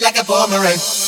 like a boomerang.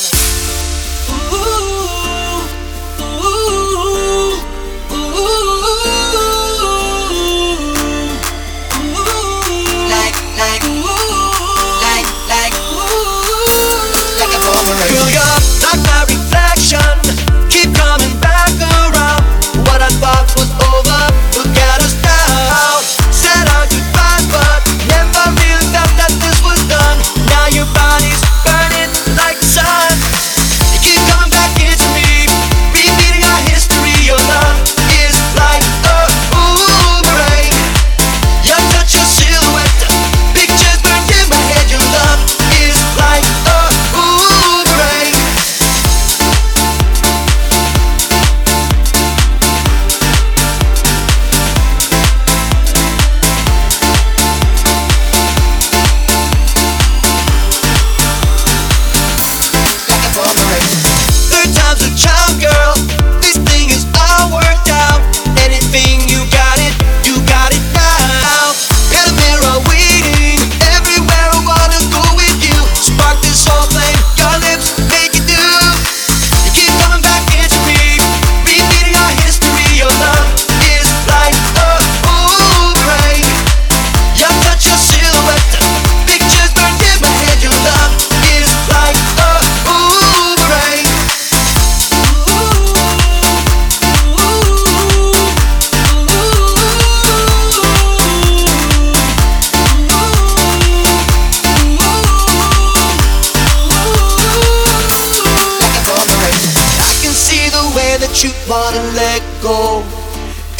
you wanna let go.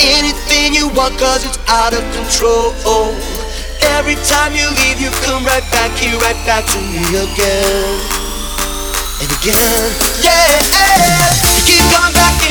Anything you want, cause it's out of control. Every time you leave, you come right back here, right back to me again. And again, yeah, you come back